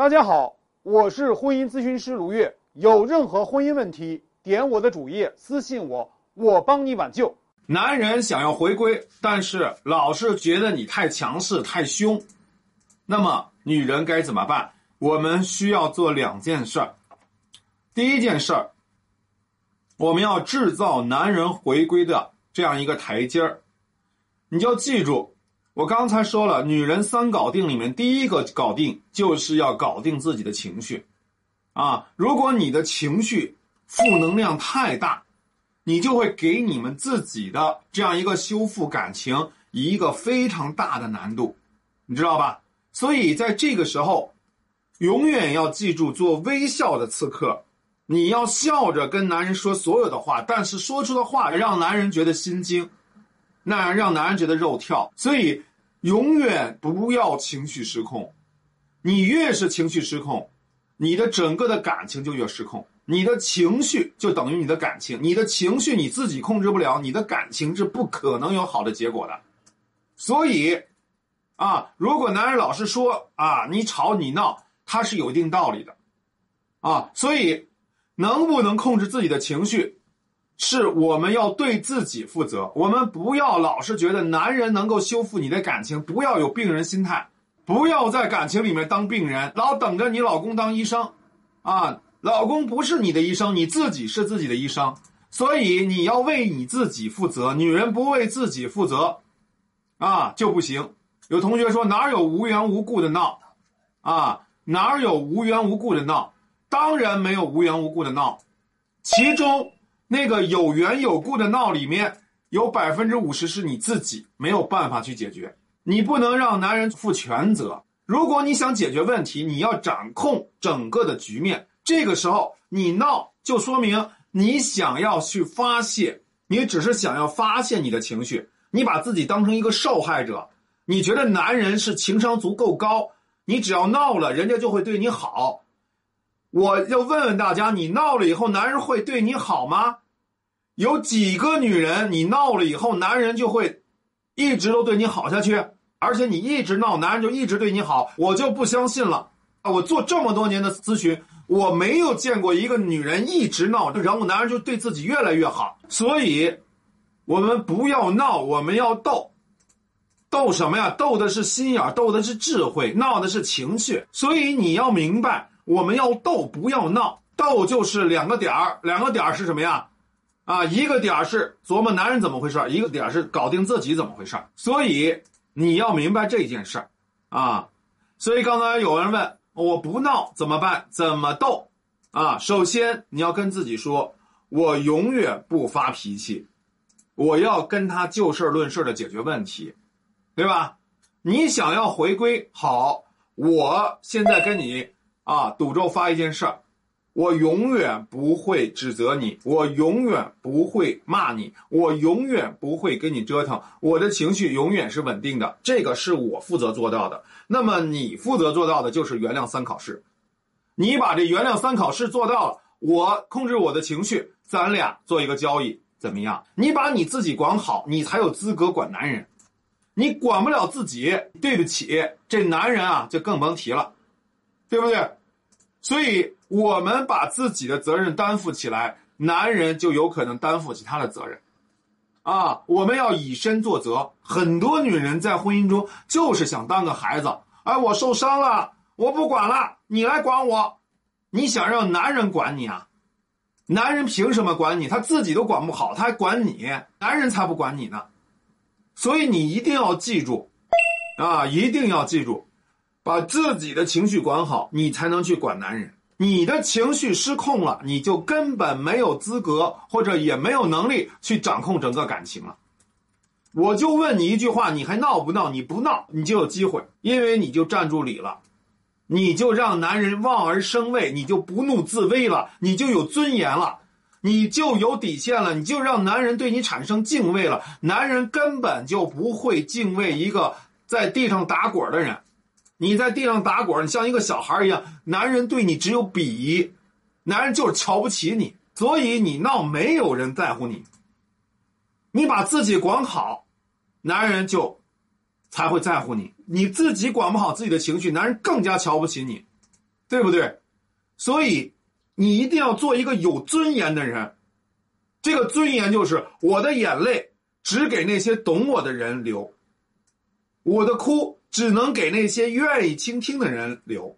大家好，我是婚姻咨询师卢月。有任何婚姻问题，点我的主页私信我，我帮你挽救。男人想要回归，但是老是觉得你太强势、太凶，那么女人该怎么办？我们需要做两件事儿。第一件事儿，我们要制造男人回归的这样一个台阶儿。你就要记住，我刚才说了，女人三搞定里面第一个搞定就是要搞定自己的情绪。啊，如果你的情绪负能量太大，你就会给你们自己的这样一个修复感情一个非常大的难度，你知道吧？所以在这个时候，永远要记住做微笑的刺客，你要笑着跟男人说所有的话，但是说出的话让男人觉得心惊，那让男人觉得肉跳。所以永远不要情绪失控，你越是情绪失控。你的整个的感情就越失控，你的情绪就等于你的感情，你的情绪你自己控制不了，你的感情是不可能有好的结果的。所以，啊，如果男人老是说啊你吵你闹，他是有一定道理的，啊，所以能不能控制自己的情绪，是我们要对自己负责。我们不要老是觉得男人能够修复你的感情，不要有病人心态。不要在感情里面当病人，老等着你老公当医生，啊，老公不是你的医生，你自己是自己的医生，所以你要为你自己负责。女人不为自己负责，啊就不行。有同学说哪有无缘无故的闹，啊哪有无缘无故的闹？当然没有无缘无故的闹，其中那个有缘有故的闹里面有百分之五十是你自己没有办法去解决。你不能让男人负全责。如果你想解决问题，你要掌控整个的局面。这个时候你闹，就说明你想要去发泄，你只是想要发泄你的情绪，你把自己当成一个受害者。你觉得男人是情商足够高，你只要闹了，人家就会对你好。我要问问大家，你闹了以后，男人会对你好吗？有几个女人，你闹了以后，男人就会？一直都对你好下去，而且你一直闹，男人就一直对你好，我就不相信了啊！我做这么多年的咨询，我没有见过一个女人一直闹，然后男人就对自己越来越好。所以，我们不要闹，我们要斗，斗什么呀？斗的是心眼，斗的是智慧，闹的是情绪。所以你要明白，我们要斗，不要闹。斗就是两个点儿，两个点儿是什么呀？啊，一个点儿是琢磨男人怎么回事一个点儿是搞定自己怎么回事所以你要明白这件事儿啊。所以刚才有人问我不闹怎么办？怎么斗？啊，首先你要跟自己说，我永远不发脾气，我要跟他就事论事的解决问题，对吧？你想要回归好，我现在跟你啊赌咒发一件事儿。我永远不会指责你，我永远不会骂你，我永远不会跟你折腾，我的情绪永远是稳定的，这个是我负责做到的。那么你负责做到的就是原谅三考试，你把这原谅三考试做到了，我控制我的情绪，咱俩做一个交易，怎么样？你把你自己管好，你才有资格管男人，你管不了自己，对不起，这男人啊就更甭提了，对不对？所以。我们把自己的责任担负起来，男人就有可能担负起他的责任，啊，我们要以身作则。很多女人在婚姻中就是想当个孩子，哎，我受伤了，我不管了，你来管我，你想让男人管你啊？男人凭什么管你？他自己都管不好，他还管你？男人才不管你呢。所以你一定要记住，啊，一定要记住，把自己的情绪管好，你才能去管男人。你的情绪失控了，你就根本没有资格，或者也没有能力去掌控整个感情了。我就问你一句话，你还闹不闹？你不闹，你就有机会，因为你就站住理了，你就让男人望而生畏，你就不怒自威了，你就有尊严了，你就有底线了，你就让男人对你产生敬畏了。男人根本就不会敬畏一个在地上打滚的人。你在地上打滚儿你像一个小孩儿一样男人对你只有鄙夷男人就是瞧不起你所以你闹没有人在乎你。你把自己管好男人就才会在乎你。你自己管不好自己的情绪男人更加瞧不起你对不对？所以你一定要做一个有尊严的人。这个尊严就是我的眼泪只给那些懂我的人流。我的哭只能给那些愿意倾听的人留。